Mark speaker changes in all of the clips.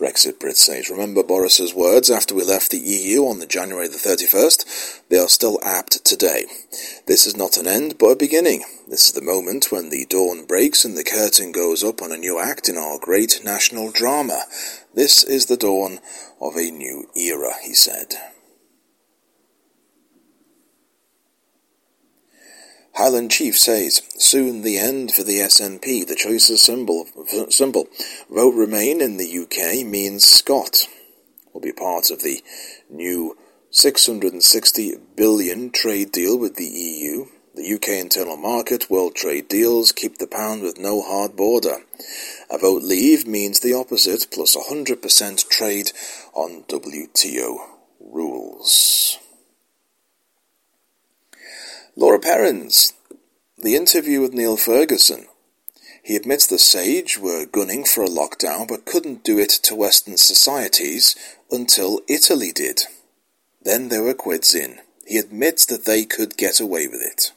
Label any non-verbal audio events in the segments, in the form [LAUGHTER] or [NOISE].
Speaker 1: Brexit Brit says. Remember Boris's words after we left the EU on the January the 31st? They are still apt today. This is not an end, but a beginning. This is the moment when the dawn breaks and the curtain goes up on a new act in our great national drama. This is the dawn of a new era, he said. Highland Chief says, soon the end for the SNP, the choice's symbol, symbol. Vote Remain in the UK means Scott will be part of the new 660 billion trade deal with the EU. The UK internal market, world trade deals, keep the pound with no hard border. A vote leave means the opposite, plus 100% trade on WTO rules. Laura Perrins, the interview with Neil Ferguson. He admits the Sage were gunning for a lockdown but couldn't do it to Western societies until Italy did. Then there were quids in. He admits that they could get away with it.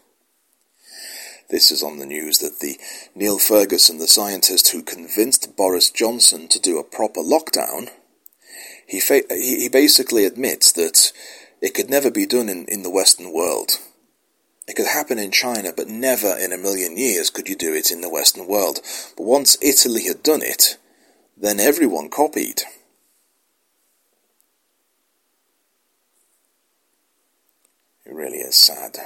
Speaker 1: This is on the news that the Neil Ferguson, the scientist who convinced Boris Johnson to do a proper lockdown, he, fa- he basically admits that it could never be done in, in the Western world. It could happen in China, but never in a million years could you do it in the Western world. But once Italy had done it, then everyone copied. It really is sad.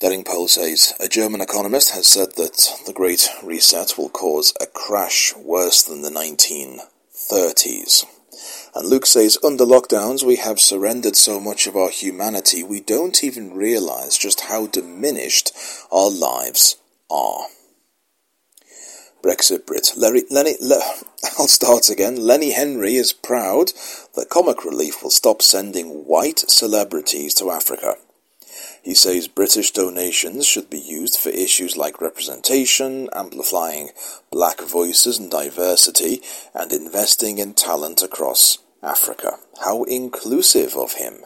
Speaker 1: Delingpole says a German economist has said that the Great Reset will cause a crash worse than the 1930s. And Luke says, under lockdowns, we have surrendered so much of our humanity, we don't even realize just how diminished our lives are. Brexit Brit. Larry, Lenny, Le, [LAUGHS] I'll start again. Lenny Henry is proud that Comic Relief will stop sending white celebrities to Africa. He says British donations should be used for issues like representation, amplifying black voices and diversity, and investing in talent across Africa. How inclusive of him!